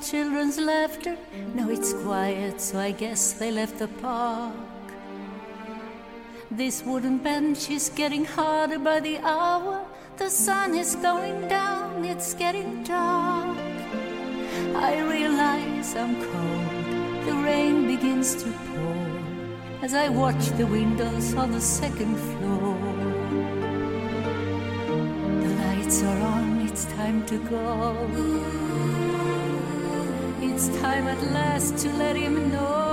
children's laughter. Now it's quiet, so I guess they left the park. This wooden bench is getting harder by the hour. The sun is going down, it's getting dark. I realize I'm cold, the rain begins to pour as I watch the windows on the second floor. The lights are on, it's time to go. It's time at last to let him know.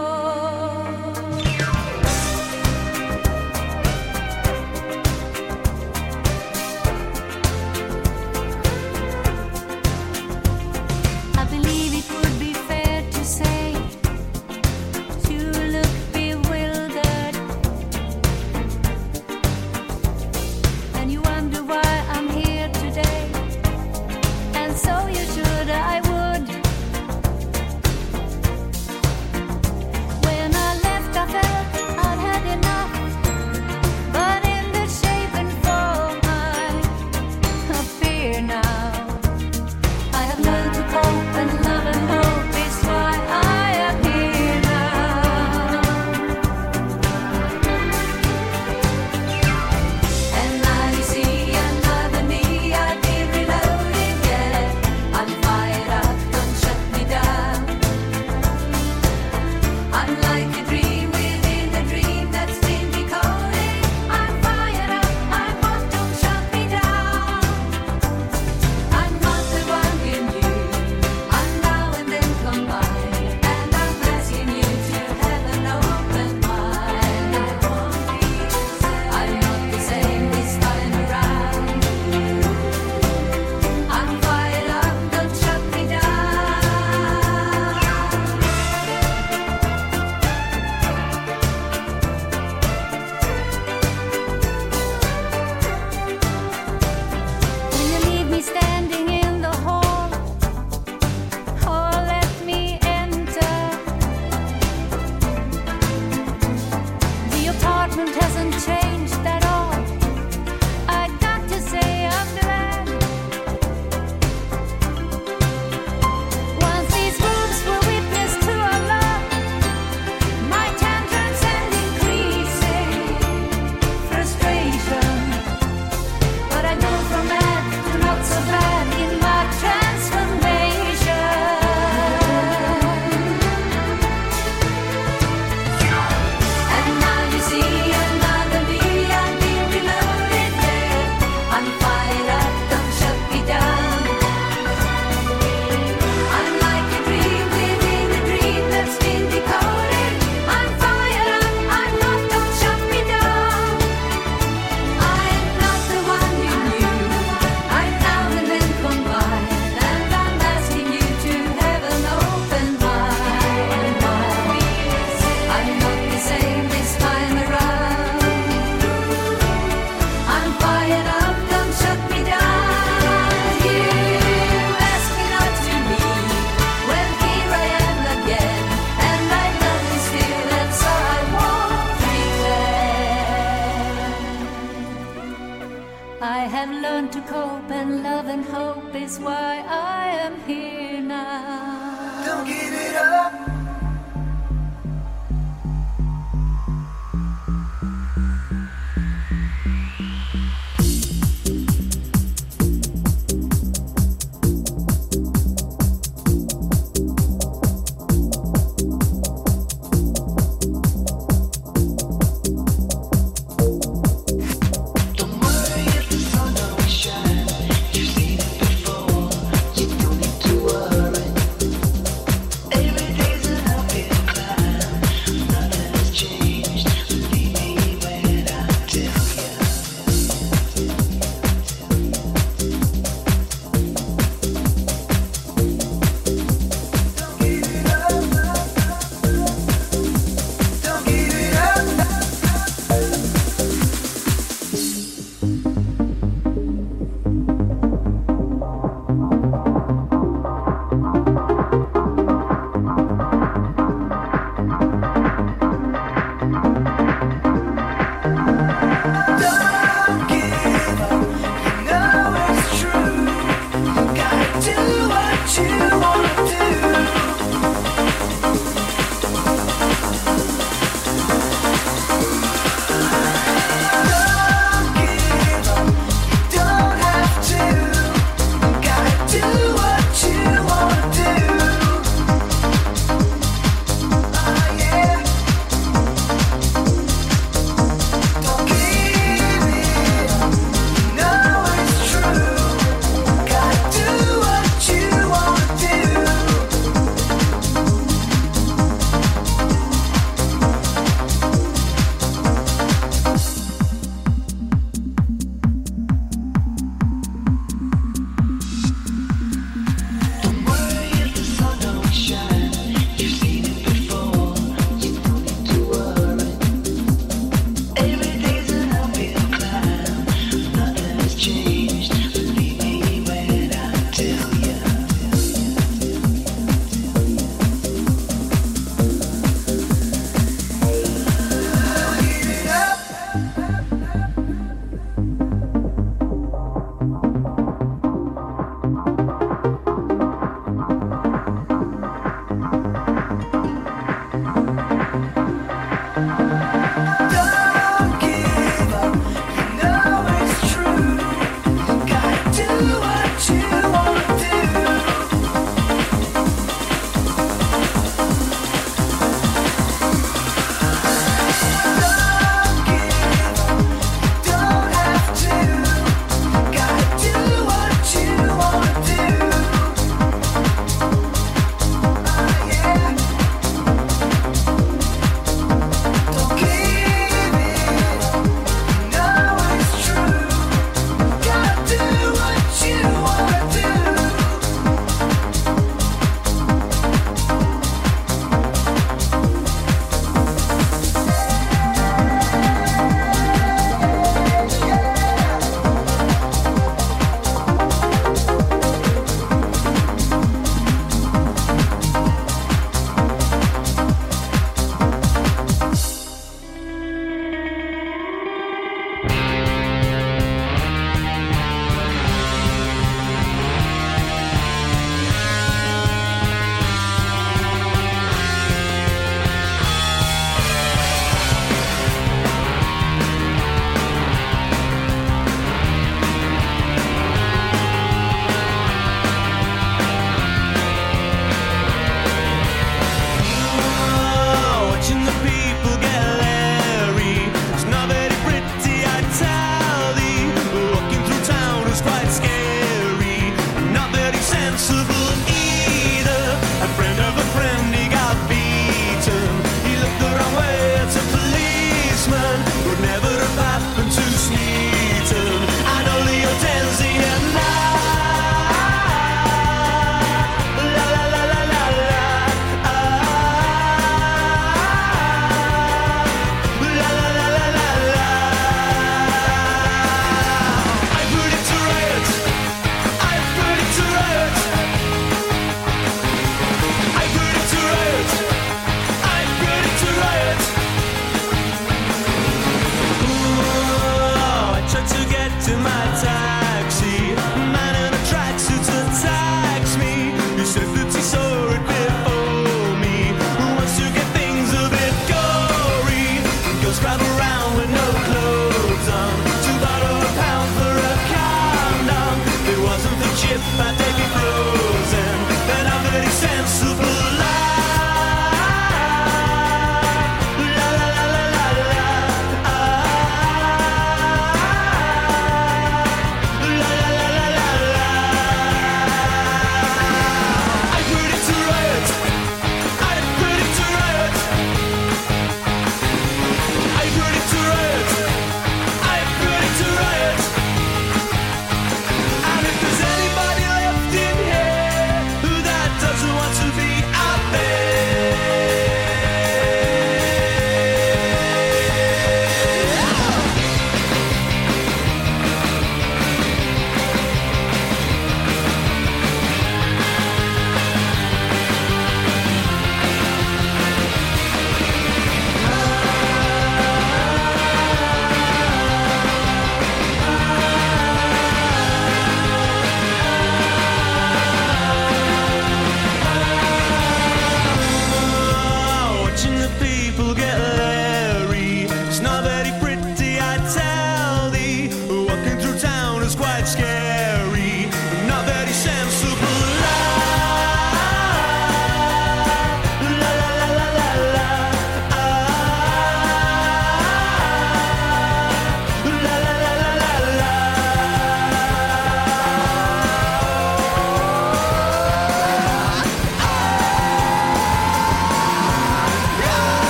don't give it up.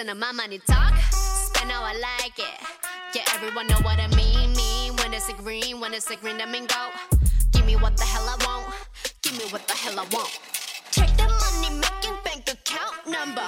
and a mama money talk. Spend how I like it. Yeah, everyone know what I mean. Mean when it's a green, when it's a green, I mean go. Give me what the hell I want. Give me what the hell I want. Check the money making bank account number.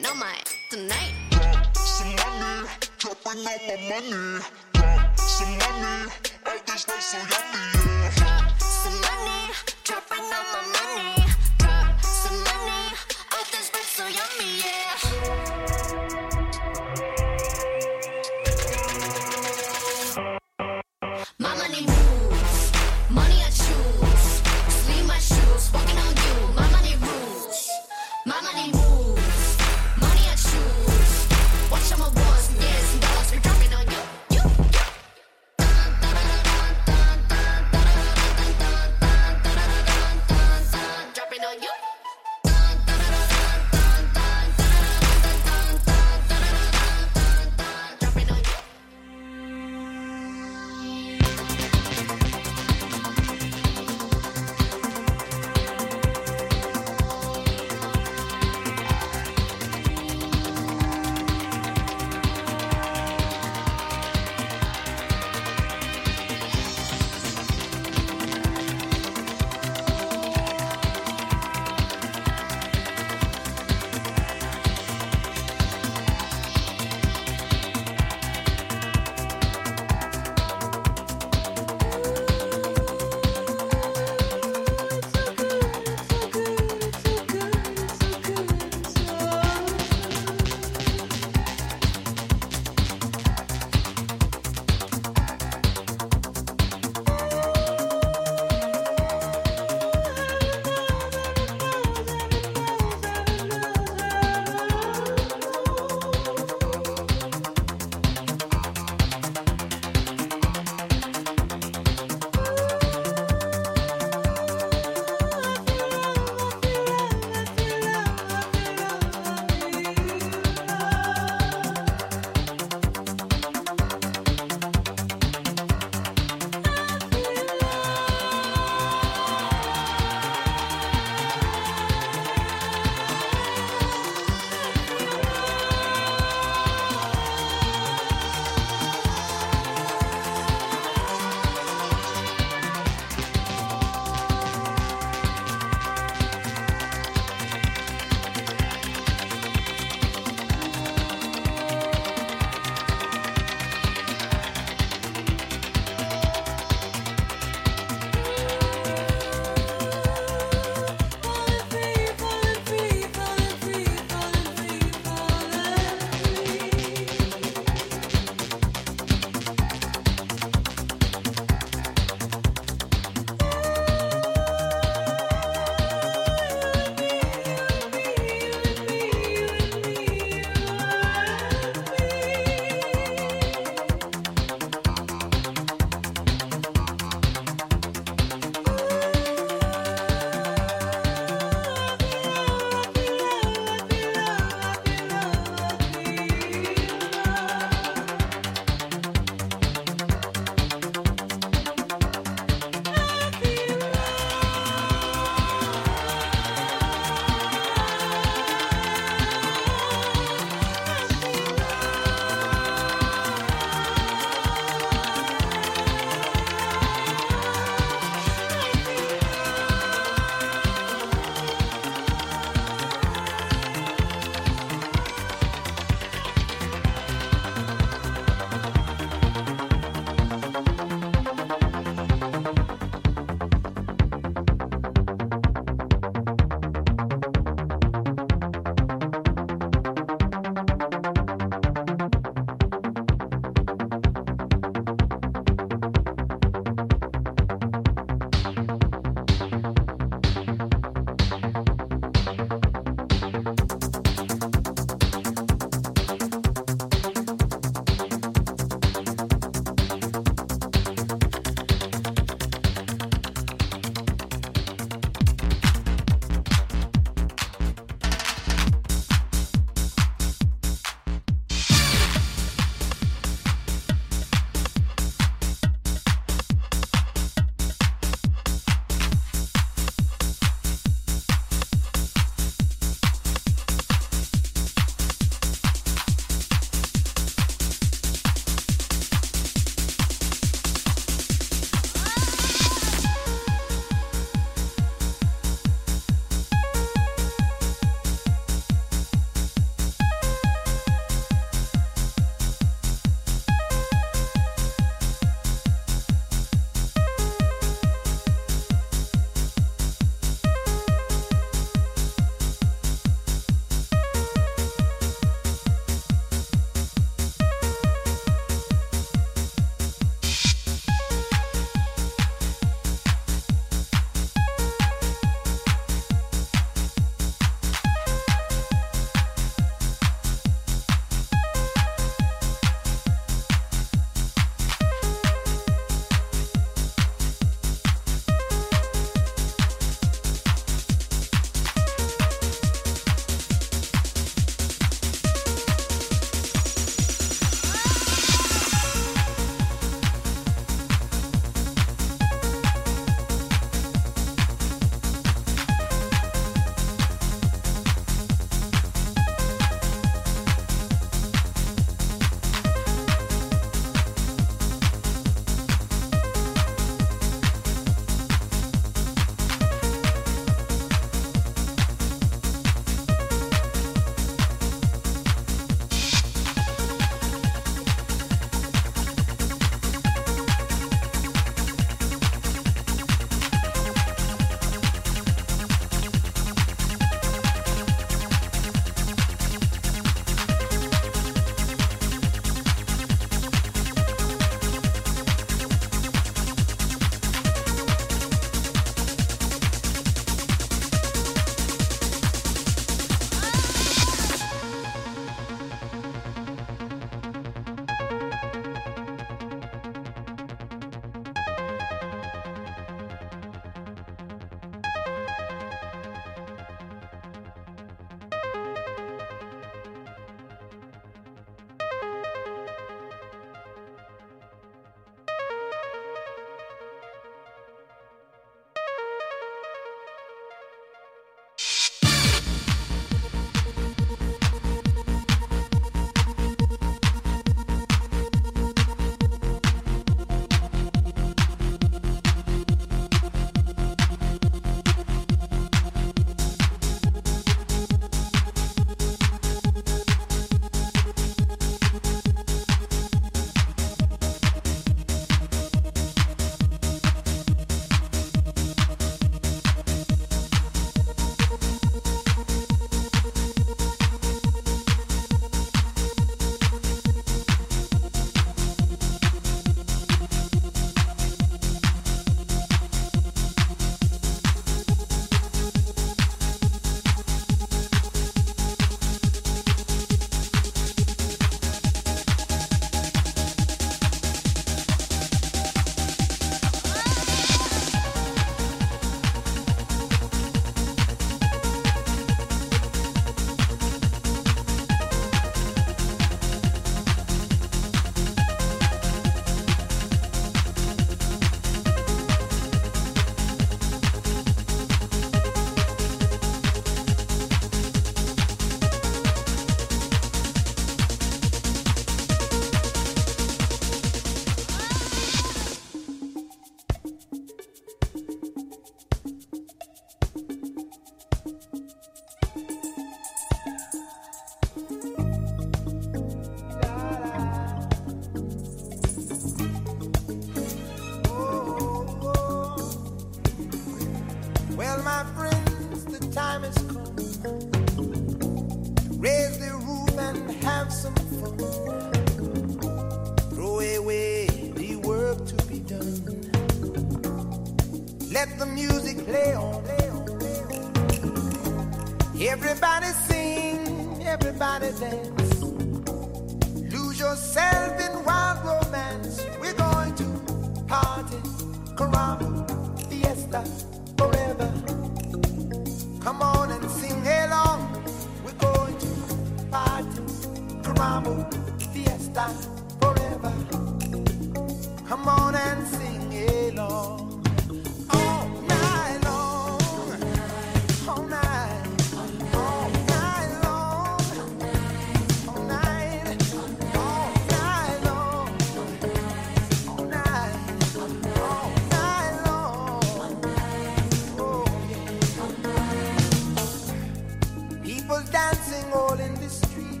all in the street.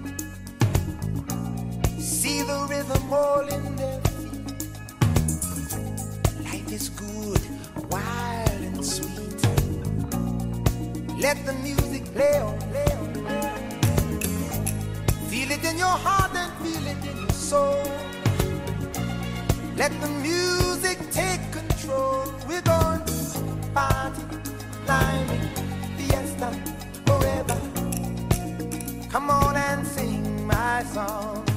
See the rhythm all in their feet. Life is good, wild and sweet. Let the music play on, play on. Feel it in your heart and feel it in your soul. Let the music take control. song.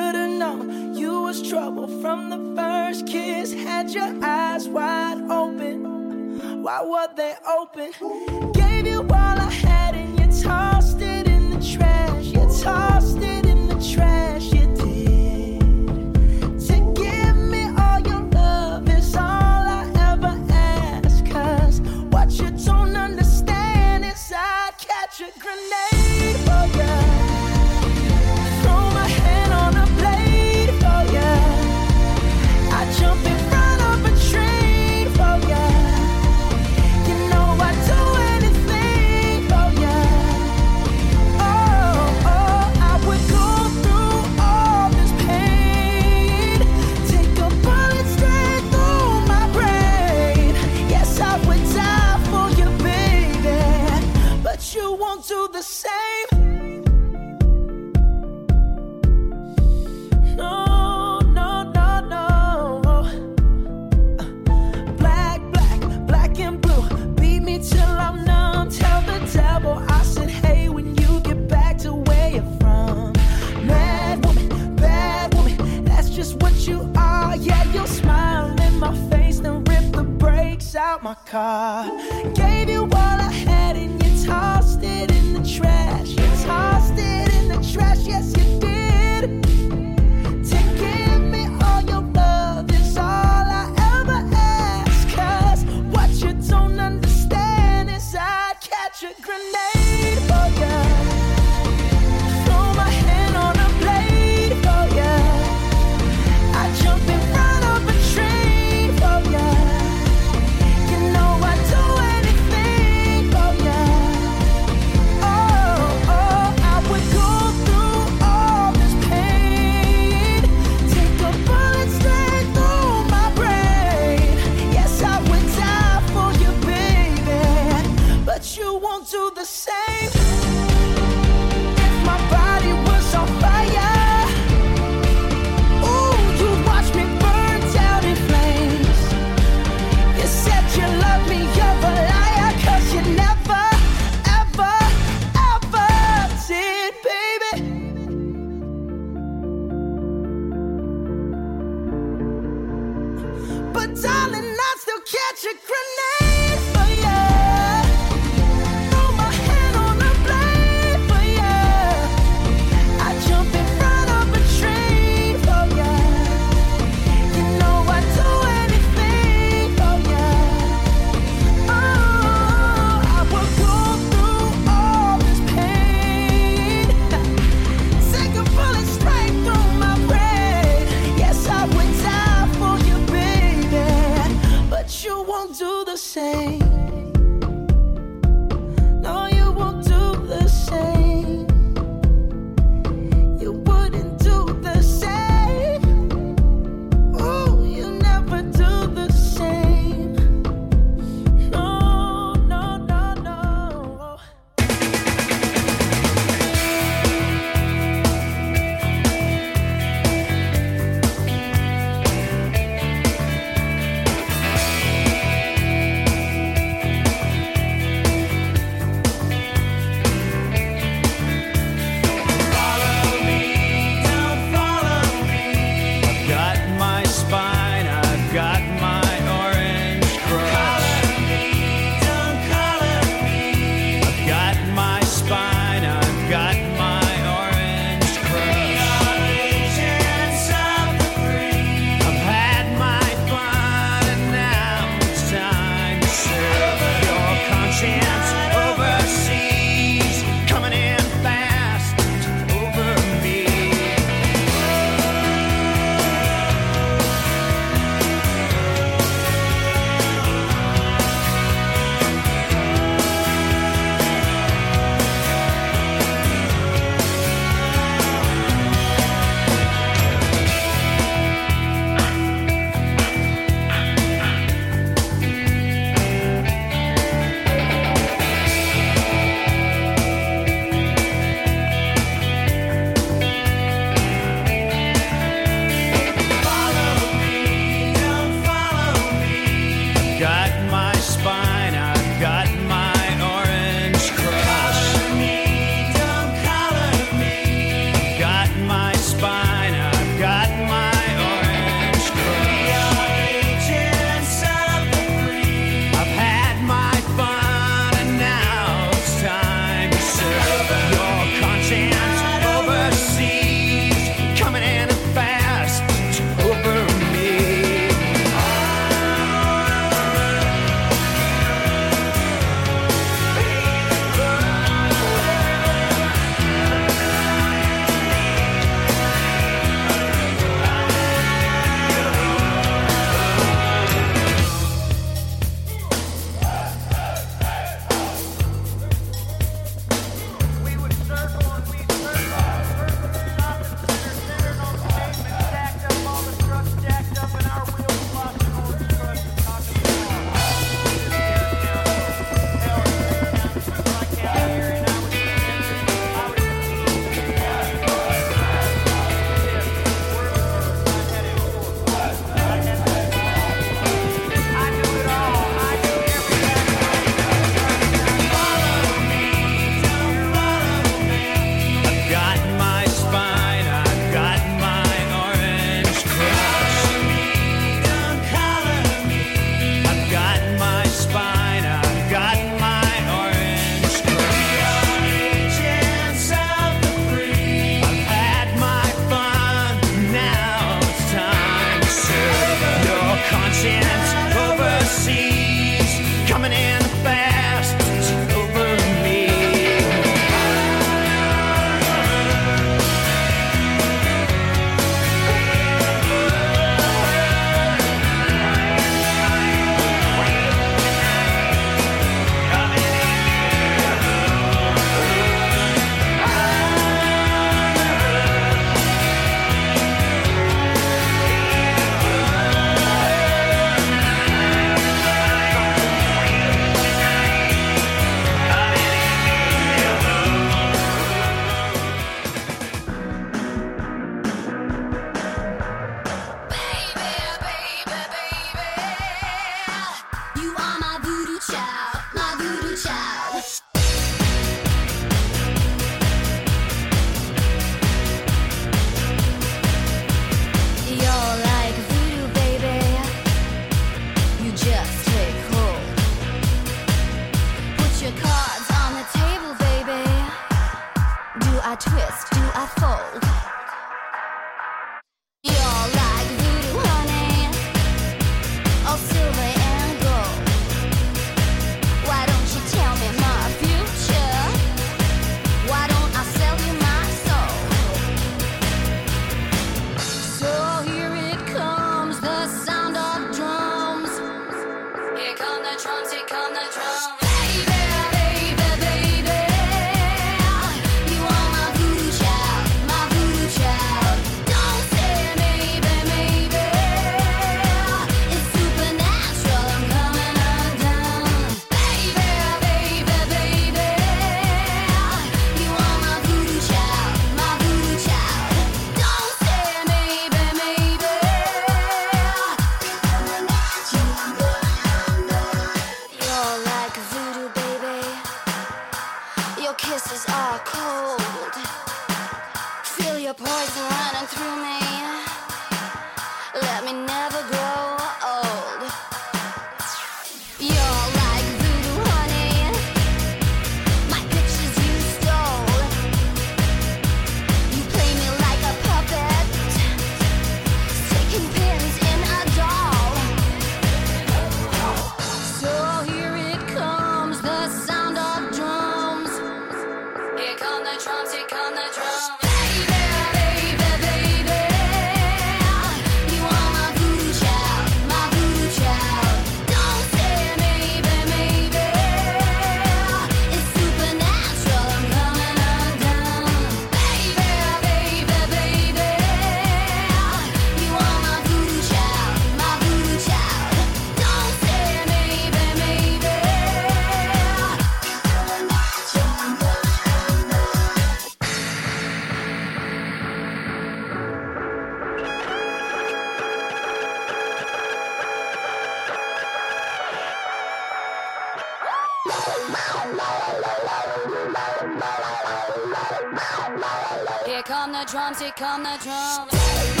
Here come the drums, here come the drums.